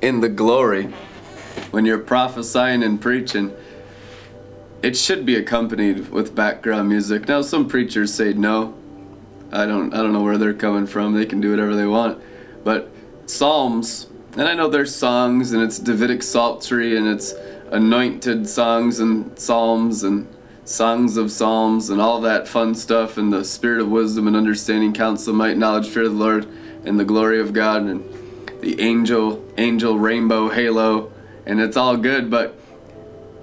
in the glory, when you're prophesying and preaching, it should be accompanied with background music. Now, some preachers say no. I don't. I don't know where they're coming from. They can do whatever they want, but psalms, and I know there's songs, and it's Davidic psaltery, and it's anointed songs and psalms and songs of psalms and all that fun stuff, and the spirit of wisdom and understanding, counsel, might, knowledge, fear of the Lord, and the glory of God, and the angel, angel, rainbow, halo, and it's all good, but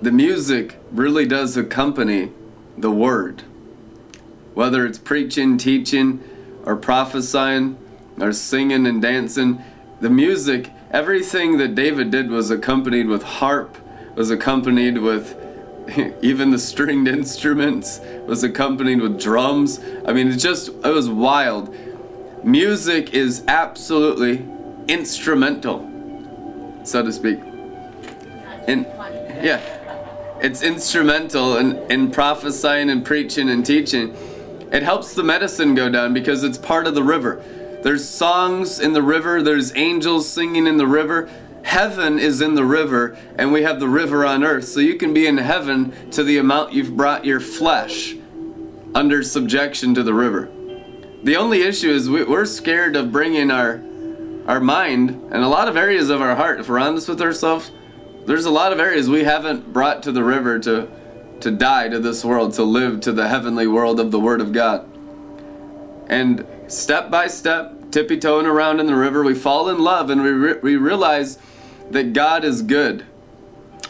the music really does accompany the word. Whether it's preaching, teaching, or prophesying, or singing and dancing, the music, everything that David did was accompanied with harp, was accompanied with even the stringed instruments, was accompanied with drums. I mean, it just, it was wild. Music is absolutely instrumental, so to speak. And yeah, it's instrumental in, in prophesying and preaching and teaching. It helps the medicine go down because it's part of the river. There's songs in the river, there's angels singing in the river. Heaven is in the river, and we have the river on earth. So you can be in heaven to the amount you've brought your flesh under subjection to the river. The only issue is we, we're scared of bringing our our mind and a lot of areas of our heart. If we're honest with ourselves, there's a lot of areas we haven't brought to the river to to die to this world, to live to the heavenly world of the Word of God. And step by step, tippy toeing around in the river, we fall in love and we, re- we realize that God is good.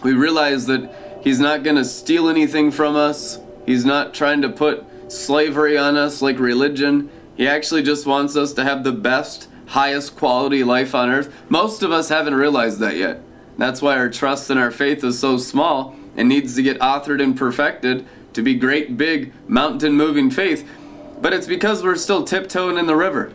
We realize that He's not going to steal anything from us, He's not trying to put slavery on us like religion. He actually just wants us to have the best, highest quality life on earth. Most of us haven't realized that yet. That's why our trust and our faith is so small and needs to get authored and perfected to be great, big, mountain moving faith. But it's because we're still tiptoeing in the river.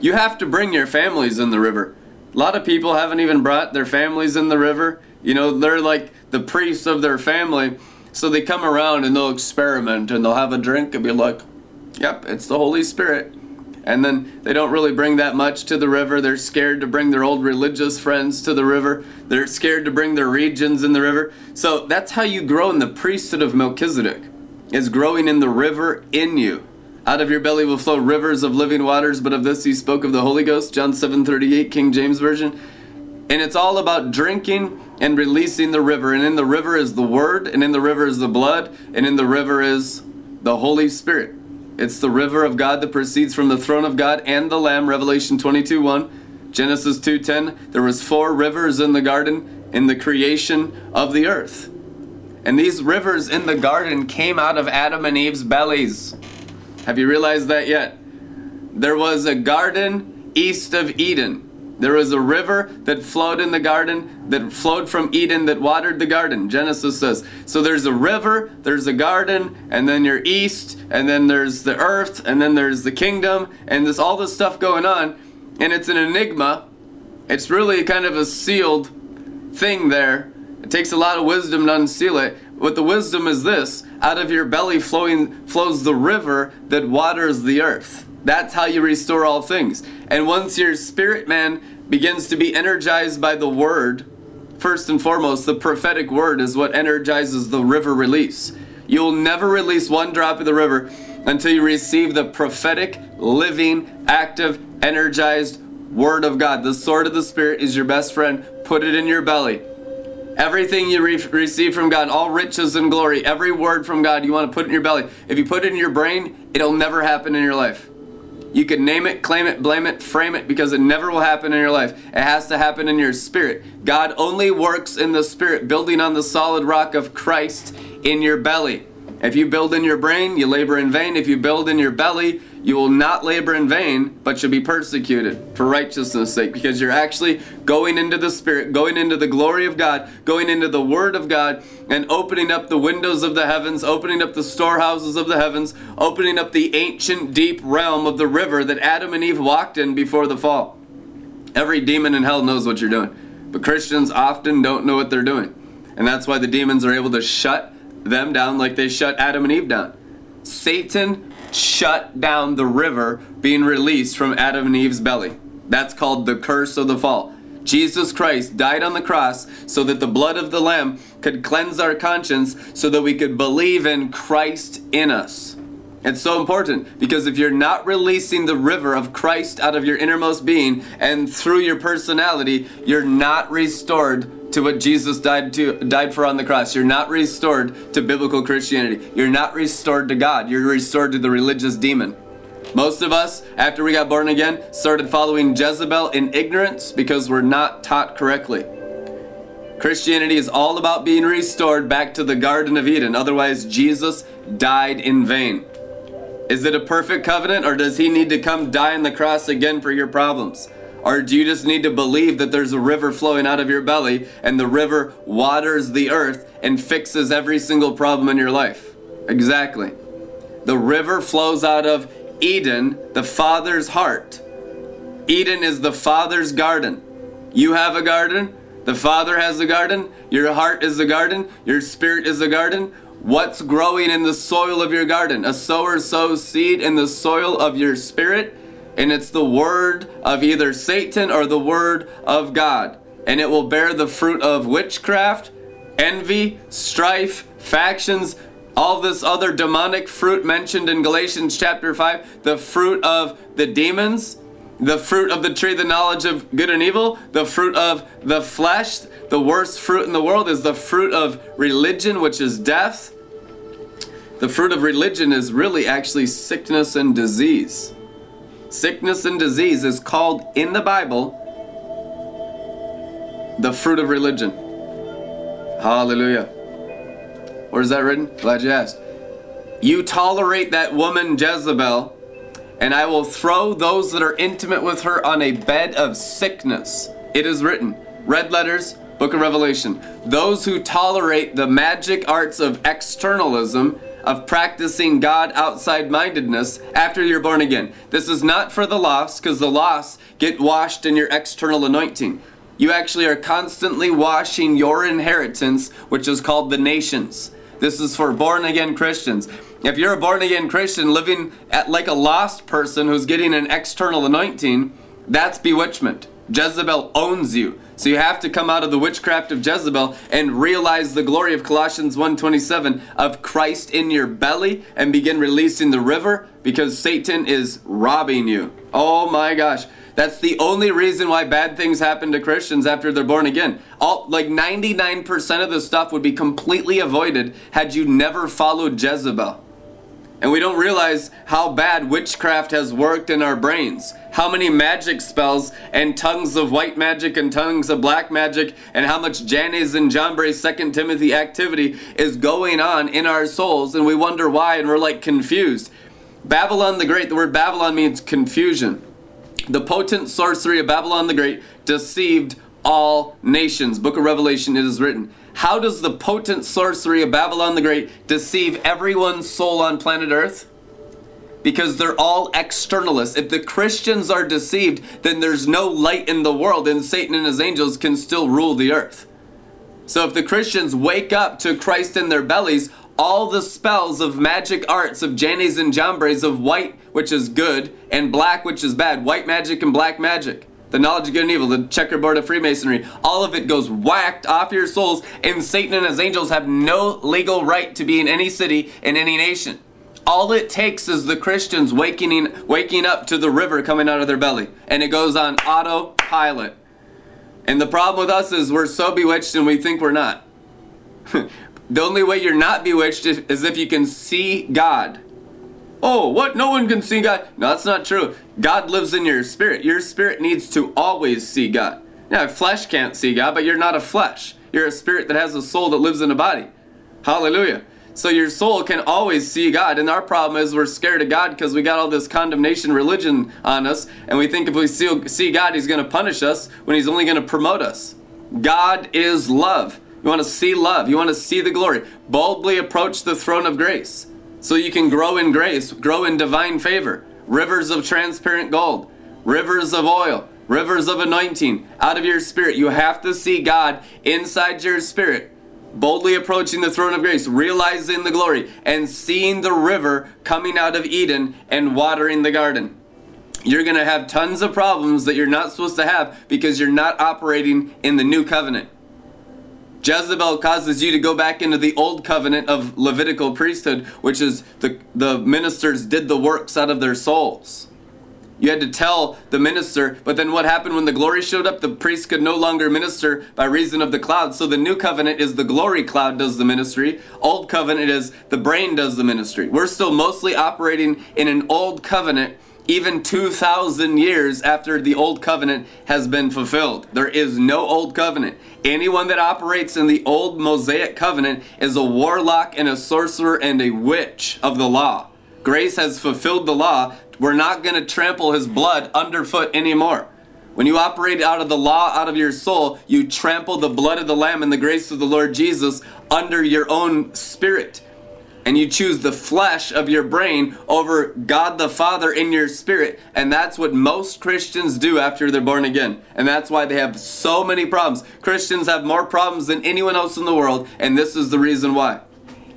You have to bring your families in the river. A lot of people haven't even brought their families in the river. You know, they're like the priests of their family. So they come around and they'll experiment and they'll have a drink and be like, yep, it's the Holy Spirit. And then they don't really bring that much to the river. They're scared to bring their old religious friends to the river. They're scared to bring their regions in the river. So that's how you grow in the priesthood of Melchizedek, is growing in the river in you. Out of your belly will flow rivers of living waters, but of this he spoke of the Holy Ghost, John 7:38, King James Version. And it's all about drinking and releasing the river. And in the river is the word, and in the river is the blood, and in the river is the Holy Spirit. It's the river of God that proceeds from the throne of God and the Lamb, Revelation 22 1. Genesis 2:10, there was four rivers in the garden in the creation of the earth. And these rivers in the garden came out of Adam and Eve's bellies. Have you realized that yet? There was a garden east of Eden. There was a river that flowed in the garden, that flowed from Eden, that watered the garden. Genesis says. So there's a river, there's a garden, and then you're east, and then there's the earth, and then there's the kingdom, and there's all this stuff going on. And it's an enigma. It's really kind of a sealed thing there. It takes a lot of wisdom to unseal it. What the wisdom is this out of your belly flowing flows the river that waters the earth. That's how you restore all things. And once your spirit man begins to be energized by the word, first and foremost, the prophetic word is what energizes the river release. You'll never release one drop of the river until you receive the prophetic, living, active, energized word of God. The sword of the Spirit is your best friend. Put it in your belly. Everything you re- receive from God, all riches and glory, every word from God, you want to put in your belly. If you put it in your brain, it'll never happen in your life. You can name it, claim it, blame it, frame it, because it never will happen in your life. It has to happen in your spirit. God only works in the spirit, building on the solid rock of Christ in your belly. If you build in your brain, you labor in vain. If you build in your belly, you will not labor in vain, but you'll be persecuted for righteousness' sake because you're actually going into the Spirit, going into the glory of God, going into the Word of God, and opening up the windows of the heavens, opening up the storehouses of the heavens, opening up the ancient deep realm of the river that Adam and Eve walked in before the fall. Every demon in hell knows what you're doing, but Christians often don't know what they're doing. And that's why the demons are able to shut them down like they shut Adam and Eve down. Satan shut down the river being released from Adam and Eve's belly. That's called the curse of the fall. Jesus Christ died on the cross so that the blood of the Lamb could cleanse our conscience so that we could believe in Christ in us. It's so important because if you're not releasing the river of Christ out of your innermost being and through your personality, you're not restored to what Jesus died to died for on the cross. You're not restored to biblical Christianity. You're not restored to God. You're restored to the religious demon. Most of us, after we got born again, started following Jezebel in ignorance because we're not taught correctly. Christianity is all about being restored back to the Garden of Eden. Otherwise, Jesus died in vain. Is it a perfect covenant, or does he need to come die on the cross again for your problems? Or do you just need to believe that there's a river flowing out of your belly and the river waters the earth and fixes every single problem in your life? Exactly. The river flows out of Eden, the Father's heart. Eden is the Father's garden. You have a garden, the Father has a garden, your heart is a garden, your spirit is a garden. What's growing in the soil of your garden? A sower sows seed in the soil of your spirit, and it's the word of either Satan or the word of God. And it will bear the fruit of witchcraft, envy, strife, factions, all this other demonic fruit mentioned in Galatians chapter 5, the fruit of the demons, the fruit of the tree, the knowledge of good and evil, the fruit of the flesh, the worst fruit in the world is the fruit of religion, which is death. The fruit of religion is really actually sickness and disease. Sickness and disease is called in the Bible the fruit of religion. Hallelujah. Where's that written? Glad you asked. You tolerate that woman Jezebel, and I will throw those that are intimate with her on a bed of sickness. It is written. Red letters, Book of Revelation. Those who tolerate the magic arts of externalism, of practicing God outside mindedness after you're born again. This is not for the lost, because the lost get washed in your external anointing. You actually are constantly washing your inheritance, which is called the nations. This is for born again Christians. If you're a born again Christian living at, like a lost person who's getting an external anointing, that's bewitchment. Jezebel owns you. So you have to come out of the witchcraft of Jezebel and realize the glory of Colossians 1:27 of Christ in your belly and begin releasing the river because Satan is robbing you. Oh my gosh. That's the only reason why bad things happen to Christians after they're born again. All like 99% of the stuff would be completely avoided had you never followed Jezebel. And we don't realize how bad witchcraft has worked in our brains. How many magic spells and tongues of white magic and tongues of black magic and how much Jannes and Jambres Second Timothy activity is going on in our souls and we wonder why and we're like confused. Babylon the Great, the word Babylon means confusion. The potent sorcery of Babylon the Great deceived all nations. Book of Revelation, it is written. How does the potent sorcery of Babylon the Great deceive everyone's soul on planet Earth? Because they're all externalists. If the Christians are deceived, then there's no light in the world, and Satan and his angels can still rule the earth. So if the Christians wake up to Christ in their bellies, all the spells of magic arts of Jannes and Jambres of white, which is good, and black, which is bad, white magic and black magic, the knowledge of good and evil, the checkerboard of Freemasonry, all of it goes whacked off your souls, and Satan and his angels have no legal right to be in any city, in any nation. All it takes is the Christians waking, waking up to the river coming out of their belly, and it goes on autopilot. And the problem with us is we're so bewitched and we think we're not. The only way you're not bewitched is, is if you can see God. Oh, what? No one can see God. No, that's not true. God lives in your spirit. Your spirit needs to always see God. Now, flesh can't see God, but you're not a flesh. You're a spirit that has a soul that lives in a body. Hallelujah. So your soul can always see God. And our problem is we're scared of God because we got all this condemnation religion on us. And we think if we see, see God, He's going to punish us when He's only going to promote us. God is love. You want to see love. You want to see the glory. Boldly approach the throne of grace so you can grow in grace, grow in divine favor. Rivers of transparent gold, rivers of oil, rivers of anointing out of your spirit. You have to see God inside your spirit. Boldly approaching the throne of grace, realizing the glory, and seeing the river coming out of Eden and watering the garden. you're going to have tons of problems that you're not supposed to have because you're not operating in the new covenant. Jezebel causes you to go back into the old covenant of Levitical priesthood, which is the, the ministers did the works out of their souls. You had to tell the minister, but then what happened when the glory showed up? The priest could no longer minister by reason of the cloud. So the new covenant is the glory cloud does the ministry. Old covenant is the brain does the ministry. We're still mostly operating in an old covenant even 2,000 years after the old covenant has been fulfilled. There is no old covenant. Anyone that operates in the old Mosaic covenant is a warlock and a sorcerer and a witch of the law. Grace has fulfilled the law. We're not going to trample his blood underfoot anymore. When you operate out of the law, out of your soul, you trample the blood of the Lamb and the grace of the Lord Jesus under your own spirit and you choose the flesh of your brain over God the Father in your spirit. And that's what most Christians do after they're born again. And that's why they have so many problems. Christians have more problems than anyone else in the world, and this is the reason why.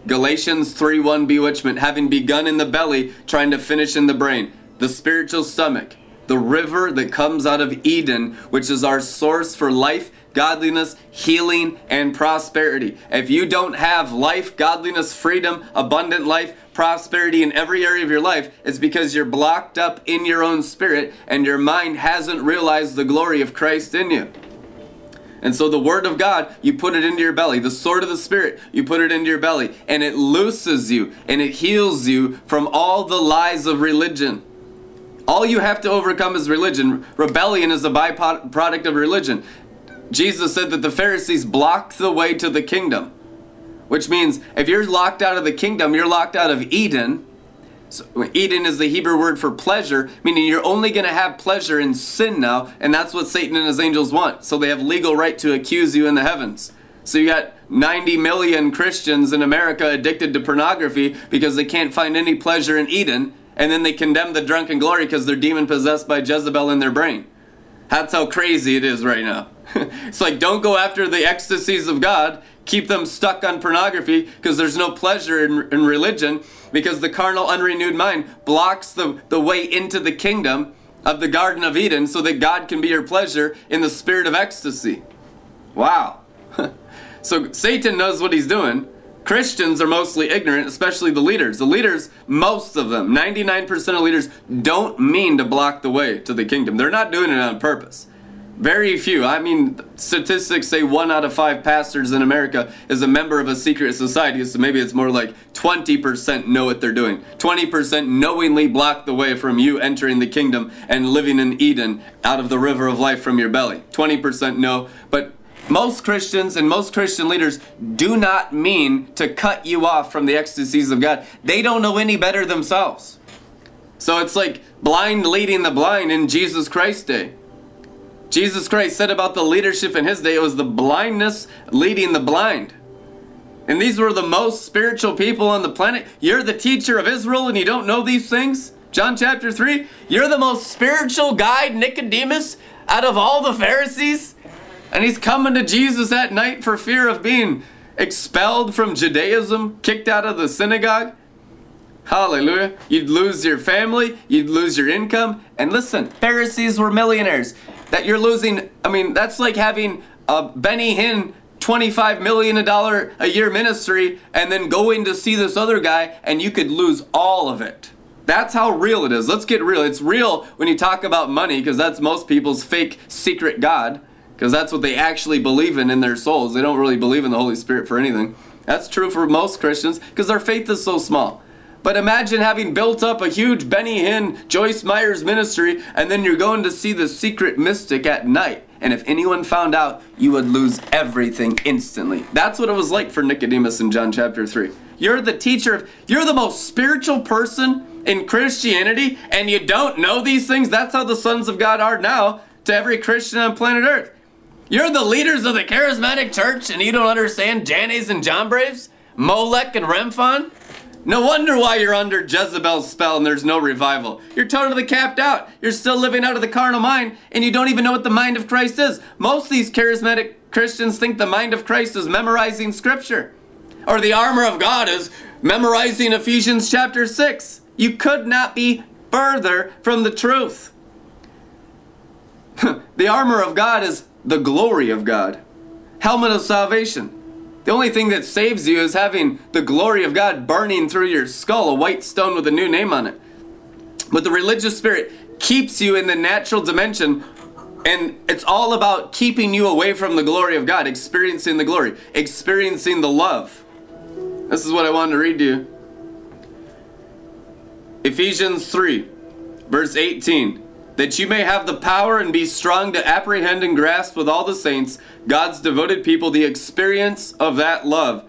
Galatians 3:1 bewitchment, having begun in the belly, trying to finish in the brain. The spiritual stomach, the river that comes out of Eden, which is our source for life godliness, healing, and prosperity. If you don't have life, godliness, freedom, abundant life, prosperity in every area of your life, it's because you're blocked up in your own spirit and your mind hasn't realized the glory of Christ in you. And so the word of God, you put it into your belly. The sword of the spirit, you put it into your belly. And it looses you and it heals you from all the lies of religion. All you have to overcome is religion. Rebellion is a byproduct of religion. Jesus said that the Pharisees blocked the way to the kingdom, which means if you're locked out of the kingdom, you're locked out of Eden. So Eden is the Hebrew word for pleasure, meaning you're only going to have pleasure in sin now, and that's what Satan and his angels want. So they have legal right to accuse you in the heavens. So you got 90 million Christians in America addicted to pornography because they can't find any pleasure in Eden, and then they condemn the drunken glory because they're demon possessed by Jezebel in their brain. That's how crazy it is right now. it's like don't go after the ecstasies of God. Keep them stuck on pornography because there's no pleasure in, in religion because the carnal, unrenewed mind blocks the, the way into the kingdom of the Garden of Eden so that God can be your pleasure in the spirit of ecstasy. Wow. so Satan knows what he's doing. Christians are mostly ignorant, especially the leaders. The leaders, most of them, 99% of leaders, don't mean to block the way to the kingdom. They're not doing it on purpose. Very few. I mean, statistics say one out of five pastors in America is a member of a secret society, so maybe it's more like 20% know what they're doing. 20% knowingly block the way from you entering the kingdom and living in Eden out of the river of life from your belly. 20% know, but most Christians and most Christian leaders do not mean to cut you off from the ecstasies of God. They don't know any better themselves. So it's like blind leading the blind in Jesus Christ's day. Jesus Christ said about the leadership in his day, it was the blindness leading the blind. And these were the most spiritual people on the planet. You're the teacher of Israel and you don't know these things? John chapter 3. You're the most spiritual guy, Nicodemus, out of all the Pharisees and he's coming to Jesus at night for fear of being expelled from Judaism, kicked out of the synagogue. Hallelujah. You'd lose your family, you'd lose your income. And listen, Pharisees were millionaires. That you're losing, I mean, that's like having a Benny Hinn 25 million a dollar a year ministry and then going to see this other guy and you could lose all of it. That's how real it is. Let's get real. It's real when you talk about money because that's most people's fake secret God because that's what they actually believe in in their souls. They don't really believe in the Holy Spirit for anything. That's true for most Christians because their faith is so small. But imagine having built up a huge Benny Hinn, Joyce Myers ministry, and then you're going to see the secret mystic at night. And if anyone found out, you would lose everything instantly. That's what it was like for Nicodemus in John chapter 3. You're the teacher, you're the most spiritual person in Christianity, and you don't know these things. That's how the sons of God are now to every Christian on planet Earth. You're the leaders of the charismatic church and you don't understand Jannes and Jambres, Molech and Remphan? No wonder why you're under Jezebel's spell and there's no revival. You're totally capped out. You're still living out of the carnal mind and you don't even know what the mind of Christ is. Most of these charismatic Christians think the mind of Christ is memorizing scripture or the armor of God is memorizing Ephesians chapter 6. You could not be further from the truth. the armor of God is the glory of God. Helmet of salvation. The only thing that saves you is having the glory of God burning through your skull, a white stone with a new name on it. But the religious spirit keeps you in the natural dimension, and it's all about keeping you away from the glory of God, experiencing the glory, experiencing the love. This is what I wanted to read to you. Ephesians 3, verse 18 that you may have the power and be strong to apprehend and grasp with all the saints, God's devoted people, the experience of that love.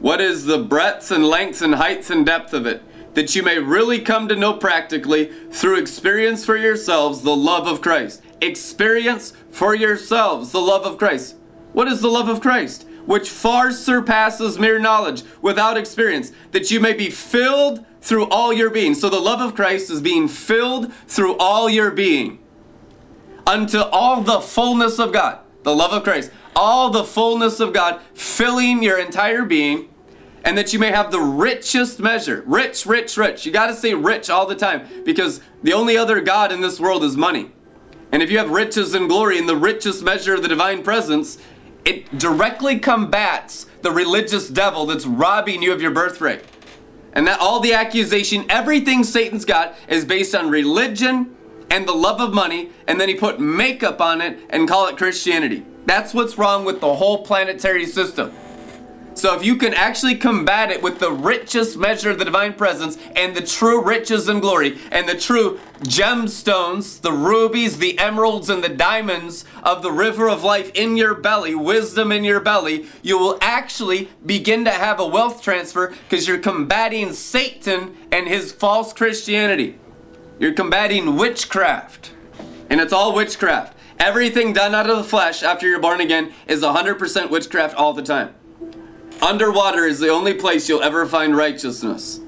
What is the breadth and length and heights and depth of it? That you may really come to know practically, through experience for yourselves, the love of Christ. Experience for yourselves the love of Christ. What is the love of Christ? Which far surpasses mere knowledge without experience, that you may be filled through all your being. So the love of Christ is being filled through all your being. Unto all the fullness of God. The love of Christ. All the fullness of God filling your entire being. And that you may have the richest measure. Rich, rich, rich. You got to say rich all the time because the only other God in this world is money. And if you have riches and glory in the richest measure of the divine presence, it directly combats the religious devil that's robbing you of your birthright. And that all the accusation, everything Satan's got is based on religion and the love of money, and then he put makeup on it and call it Christianity. That's what's wrong with the whole planetary system. So if you can actually combat it with the richest measure of the divine presence and the true riches and glory and the true gemstones, the rubies, the emeralds, and the diamonds of the river of life in your belly, wisdom in your belly, you will actually begin to have a wealth transfer because you're combating Satan and his false Christianity. You're combating witchcraft. And it's all witchcraft. Everything done out of the flesh after you're born again is 100% witchcraft all the time. Underwater is the only place you'll ever find righteousness.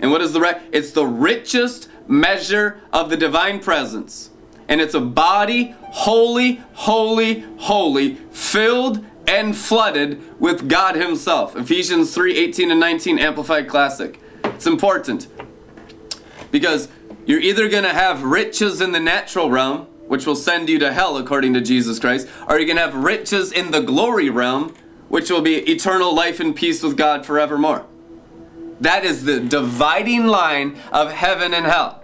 And what is the right? It's the richest measure of the divine presence. And it's a body holy, holy, holy, filled and flooded with God Himself. Ephesians 3 18 and 19, Amplified Classic. It's important because you're either going to have riches in the natural realm, which will send you to hell according to Jesus Christ, or you're going to have riches in the glory realm, which will be eternal life and peace with God forevermore. That is the dividing line of heaven and hell.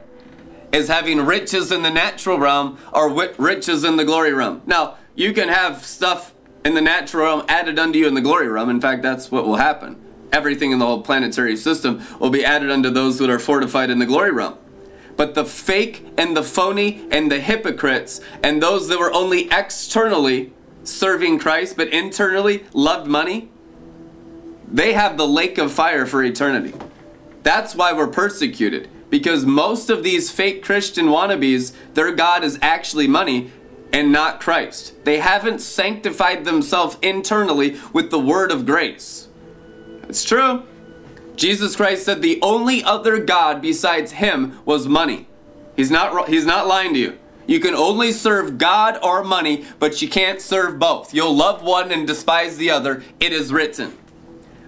Is having riches in the natural realm or riches in the glory realm. Now, you can have stuff in the natural realm added unto you in the glory realm. In fact, that's what will happen. Everything in the whole planetary system will be added unto those that are fortified in the glory realm. But the fake and the phony and the hypocrites and those that were only externally serving Christ, but internally loved money, they have the lake of fire for eternity. That's why we're persecuted. Because most of these fake Christian wannabes, their God is actually money and not Christ. They haven't sanctified themselves internally with the word of grace. It's true. Jesus Christ said the only other God besides him was money. He's not he's not lying to you. You can only serve God or money, but you can't serve both. You'll love one and despise the other. It is written.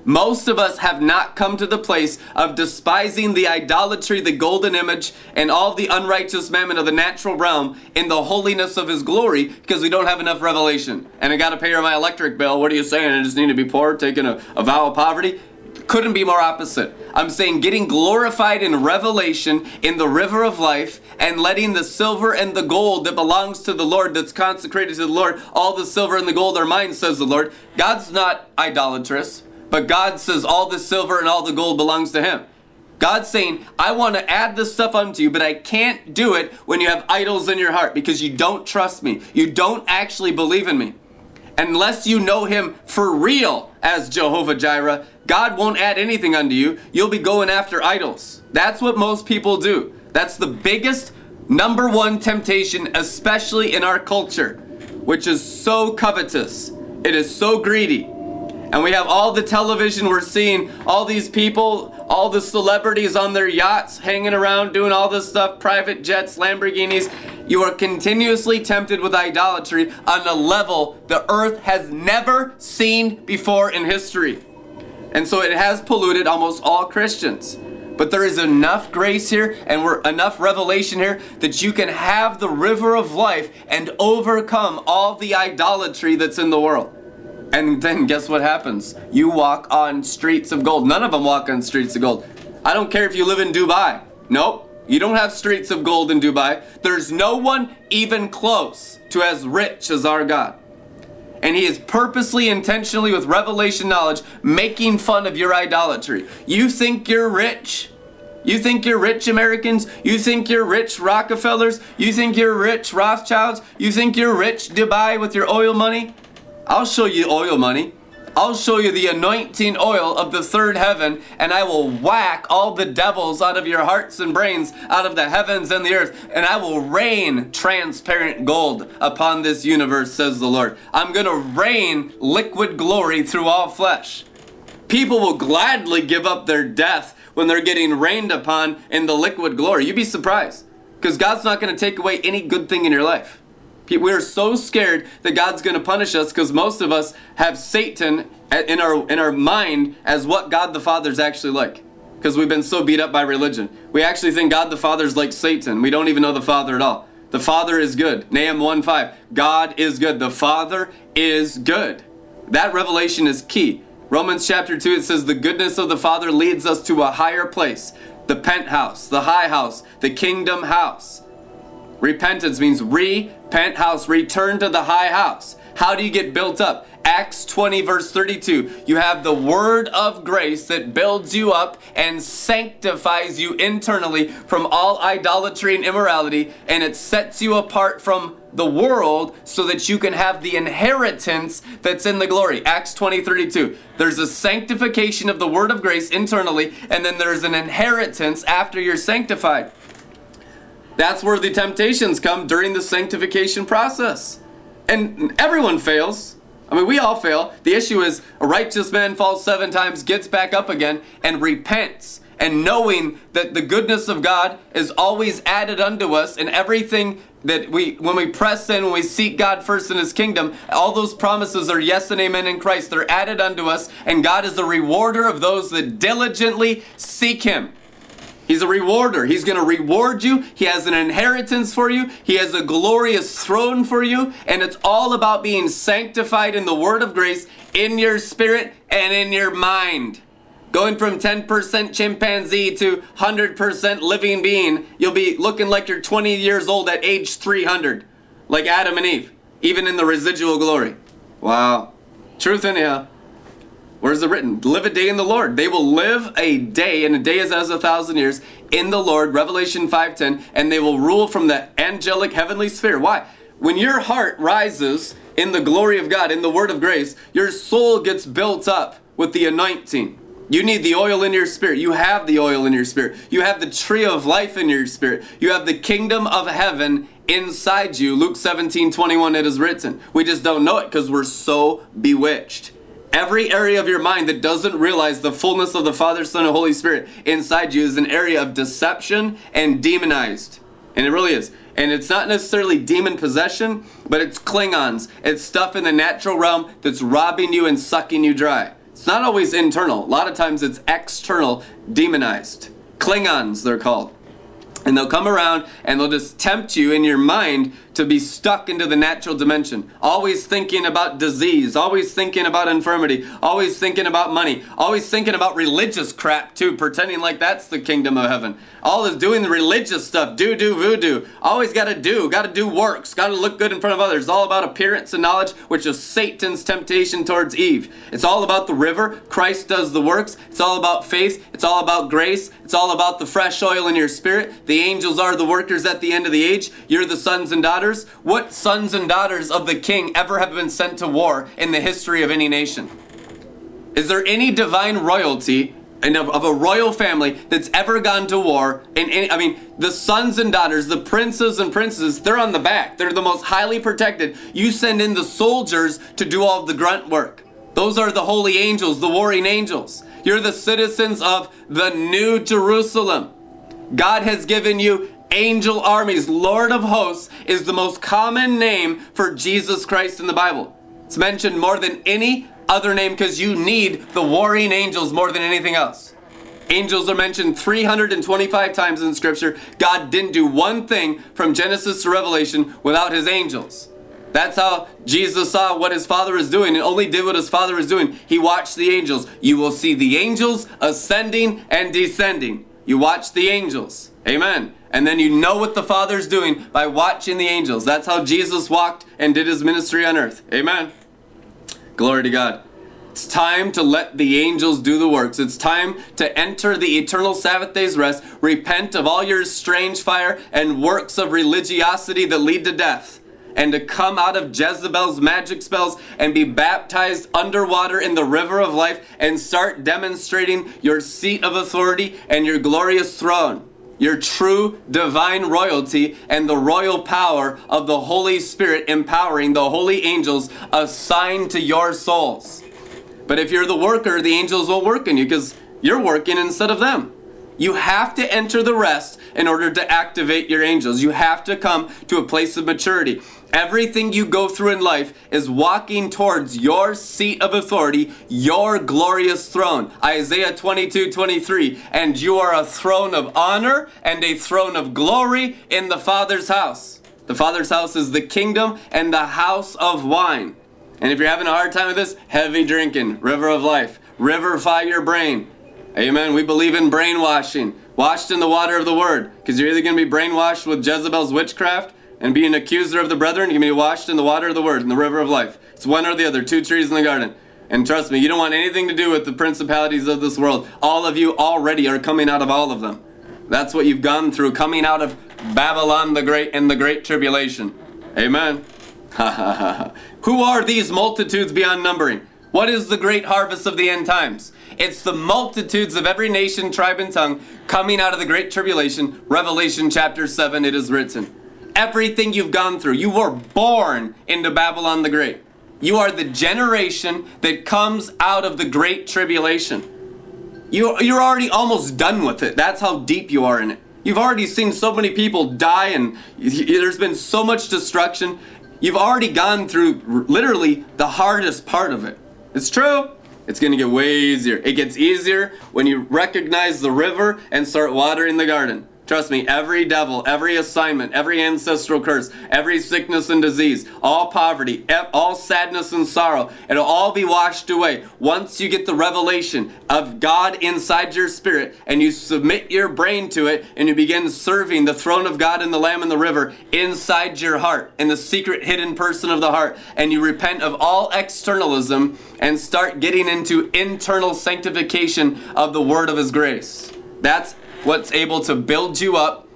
Most of us have not come to the place of despising the idolatry, the golden image, and all the unrighteous mammon of the natural realm in the holiness of His glory because we don't have enough revelation. And I got to pay my electric bill. What are you saying? I just need to be poor, taking a, a vow of poverty? Couldn't be more opposite. I'm saying getting glorified in revelation in the river of life and letting the silver and the gold that belongs to the Lord, that's consecrated to the Lord, all the silver and the gold are mine, says the Lord. God's not idolatrous, but God says all the silver and all the gold belongs to Him. God's saying, I want to add this stuff unto you, but I can't do it when you have idols in your heart because you don't trust me. You don't actually believe in me. Unless you know Him for real as Jehovah Jireh, God won't add anything unto you. You'll be going after idols. That's what most people do. That's the biggest, number one temptation, especially in our culture, which is so covetous. It is so greedy. And we have all the television we're seeing, all these people, all the celebrities on their yachts hanging around doing all this stuff, private jets, Lamborghinis. You are continuously tempted with idolatry on a level the earth has never seen before in history. And so it has polluted almost all Christians. But there is enough grace here and we're enough revelation here that you can have the river of life and overcome all the idolatry that's in the world. And then guess what happens? You walk on streets of gold. None of them walk on streets of gold. I don't care if you live in Dubai. Nope. You don't have streets of gold in Dubai. There's no one even close to as rich as our God. And he is purposely, intentionally, with revelation knowledge, making fun of your idolatry. You think you're rich? You think you're rich Americans? You think you're rich Rockefellers? You think you're rich Rothschilds? You think you're rich Dubai with your oil money? I'll show you oil money. I'll show you the anointing oil of the third heaven, and I will whack all the devils out of your hearts and brains, out of the heavens and the earth, and I will rain transparent gold upon this universe, says the Lord. I'm going to rain liquid glory through all flesh. People will gladly give up their death when they're getting rained upon in the liquid glory. You'd be surprised, because God's not going to take away any good thing in your life. We are so scared that God's going to punish us because most of us have Satan in our in our mind as what God the Father is actually like. Because we've been so beat up by religion. We actually think God the Father is like Satan. We don't even know the Father at all. The Father is good. Nahum 1 5. God is good. The Father is good. That revelation is key. Romans chapter 2, it says, The goodness of the Father leads us to a higher place, the penthouse, the high house, the kingdom house. Repentance means repent house, return to the high house. How do you get built up? Acts 20, verse 32. You have the word of grace that builds you up and sanctifies you internally from all idolatry and immorality, and it sets you apart from the world so that you can have the inheritance that's in the glory. Acts 20, 32. There's a sanctification of the word of grace internally, and then there's an inheritance after you're sanctified. That's where the temptations come during the sanctification process. And everyone fails. I mean, we all fail. The issue is a righteous man falls seven times, gets back up again, and repents. And knowing that the goodness of God is always added unto us, and everything that we, when we press in, when we seek God first in His kingdom, all those promises are yes and amen in Christ. They're added unto us, and God is the rewarder of those that diligently seek Him. He's a rewarder. He's going to reward you. He has an inheritance for you. He has a glorious throne for you. And it's all about being sanctified in the word of grace in your spirit and in your mind. Going from 10% chimpanzee to 100% living being, you'll be looking like you're 20 years old at age 300, like Adam and Eve, even in the residual glory. Wow. Truth anyhow. Where is it written? Live a day in the Lord. They will live a day, and a day is as a thousand years, in the Lord, Revelation 5.10, and they will rule from the angelic heavenly sphere. Why? When your heart rises in the glory of God, in the word of grace, your soul gets built up with the anointing. You need the oil in your spirit. You have the oil in your spirit. You have the tree of life in your spirit. You have the kingdom of heaven inside you. Luke 17, 21, it is written. We just don't know it because we're so bewitched. Every area of your mind that doesn't realize the fullness of the Father, Son, and Holy Spirit inside you is an area of deception and demonized. And it really is. And it's not necessarily demon possession, but it's Klingons. It's stuff in the natural realm that's robbing you and sucking you dry. It's not always internal. A lot of times it's external, demonized. Klingons, they're called. And they'll come around and they'll just tempt you in your mind to be stuck into the natural dimension. Always thinking about disease, always thinking about infirmity, always thinking about money, always thinking about religious crap too, pretending like that's the kingdom of heaven. All is doing the religious stuff, do, do, voodoo. Always gotta do, gotta do works, gotta look good in front of others. All about appearance and knowledge, which is Satan's temptation towards Eve. It's all about the river, Christ does the works. It's all about faith, it's all about grace, it's all about the fresh oil in your spirit. The angels are the workers at the end of the age. You're the sons and daughters daughters? What sons and daughters of the king ever have been sent to war in the history of any nation? Is there any divine royalty and of, of, a royal family that's ever gone to war I mean, the sons and daughters, the princes and princesses, they're on the back. They're the most highly protected. You send in the soldiers to do all the grunt work. Those are the holy angels, the warring angels. You're the citizens of the new Jerusalem. God has given you angel armies. Lord of hosts is the most common name for Jesus Christ in the Bible. It's mentioned more than any other name because you need the warring angels more than anything else. Angels are mentioned 325 times in Scripture. God didn't do one thing from Genesis to Revelation without his angels. That's how Jesus saw what his father is doing and only did what his father is doing. He watched the angels. You will see the angels ascending and descending. You watch the angels. Amen. And then you know what the Father's doing by watching the angels. That's how Jesus walked and did his ministry on earth. Amen. Glory to God. It's time to let the angels do the works. It's time to enter the eternal Sabbath day's rest, repent of all your strange fire and works of religiosity that lead to death, and to come out of Jezebel's magic spells and be baptized underwater in the river of life and start demonstrating your seat of authority and your glorious throne your true divine royalty and the royal power of the Holy Spirit empowering the holy angels assigned to your souls. But if you're the worker, the angels will work in you because you're working instead of them. You have to enter the rest in order to activate your angels. You have to come to a place of maturity. Everything you go through in life is walking towards your seat of authority, your glorious throne. Isaiah 22 23. And you are a throne of honor and a throne of glory in the Father's house. The Father's house is the kingdom and the house of wine. And if you're having a hard time with this, heavy drinking, river of life, riverify your brain. Amen. We believe in brainwashing, washed in the water of the word. Because you're either going to be brainwashed with Jezebel's witchcraft and be an accuser of the brethren, you're going to be washed in the water of the word, in the river of life. It's one or the other, two trees in the garden. And trust me, you don't want anything to do with the principalities of this world. All of you already are coming out of all of them. That's what you've gone through, coming out of Babylon the Great and the Great Tribulation. Amen. Who are these multitudes beyond numbering? What is the great harvest of the end times? It's the multitudes of every nation, tribe, and tongue coming out of the great tribulation. Revelation chapter 7, it is written. Everything you've gone through, you were born into Babylon the Great. You are the generation that comes out of the great tribulation. You, you're already almost done with it. That's how deep you are in it. You've already seen so many people die, and there's been so much destruction. You've already gone through literally the hardest part of it. It's true. It's going to get way easier. It gets easier when you recognize the river and start watering the garden. Trust me, every devil, every assignment, every ancestral curse, every sickness and disease, all poverty, all sadness and sorrow, it'll all be washed away once you get the revelation of God inside your spirit and you submit your brain to it and you begin serving the throne of God and the Lamb in the river inside your heart, in the secret hidden person of the heart, and you repent of all externalism and start getting into internal sanctification of the word of His grace. That's what's able to build you up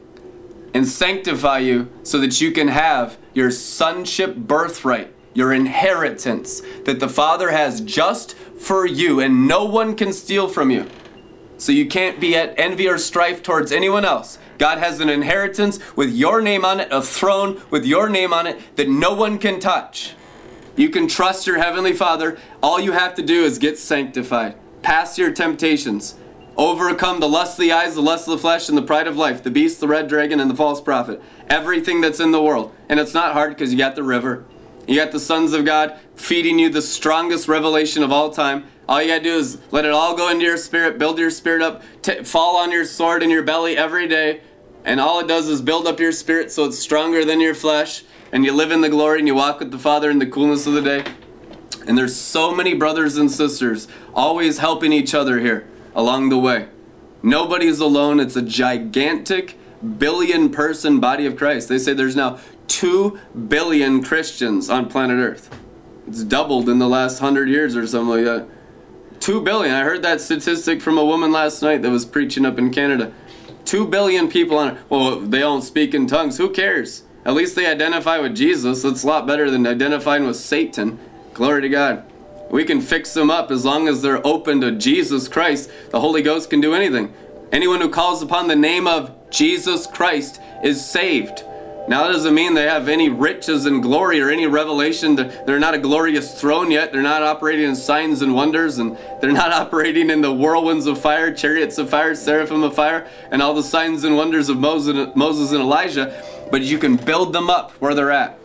and sanctify you so that you can have your sonship birthright, your inheritance that the Father has just for you and no one can steal from you. So you can't be at envy or strife towards anyone else. God has an inheritance with your name on it, a throne with your name on it that no one can touch. You can trust your Heavenly Father. All you have to do is get sanctified, pass your temptations, Overcome the lust of the eyes, the lust of the flesh, and the pride of life, the beast, the red dragon, and the false prophet. Everything that's in the world. And it's not hard because you got the river. You got the sons of God feeding you the strongest revelation of all time. All you gotta do is let it all go into your spirit, build your spirit up, t- fall on your sword in your belly every day. And all it does is build up your spirit so it's stronger than your flesh. And you live in the glory and you walk with the Father in the coolness of the day. And there's so many brothers and sisters always helping each other here along the way. Nobody's alone. It's a gigantic billion person body of Christ. They say there's now 2 billion Christians on planet Earth. It's doubled in the last 100 years or something like that. 2 billion. I heard that statistic from a woman last night that was preaching up in Canada. 2 billion people on. Well, they don't speak in tongues. Who cares? At least they identify with Jesus. That's a lot better than identifying with Satan. Glory to God. We can fix them up as long as they're open to Jesus Christ. The Holy Ghost can do anything. Anyone who calls upon the name of Jesus Christ is saved. Now, that doesn't mean they have any riches and glory or any revelation. They're not a glorious throne yet. They're not operating in signs and wonders, and they're not operating in the whirlwinds of fire, chariots of fire, seraphim of fire, and all the signs and wonders of Moses and Elijah. But you can build them up where they're at.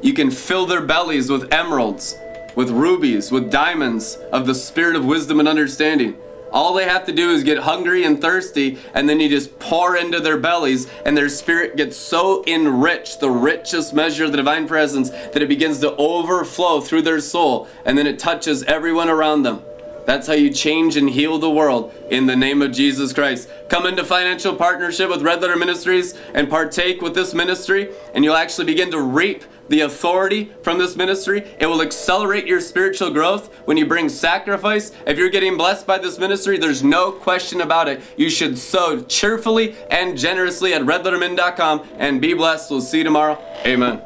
You can fill their bellies with emeralds with rubies, with diamonds of the spirit of wisdom and understanding. All they have to do is get hungry and thirsty, and then you just pour into their bellies, and their spirit gets so enriched, the richest measure of the divine presence, that it begins to overflow through their soul, and then it touches everyone around them. That's how you change and heal the world in the name of Jesus Christ. Come into financial partnership with Red Letter Ministries and partake with this ministry, and you'll actually begin to reap the authority from this ministry. It will accelerate your spiritual growth when you bring sacrifice. If you're getting blessed by this ministry, there's no question about it. You should sow cheerfully and generously at redlettermin.com and be blessed. We'll see you tomorrow. Amen.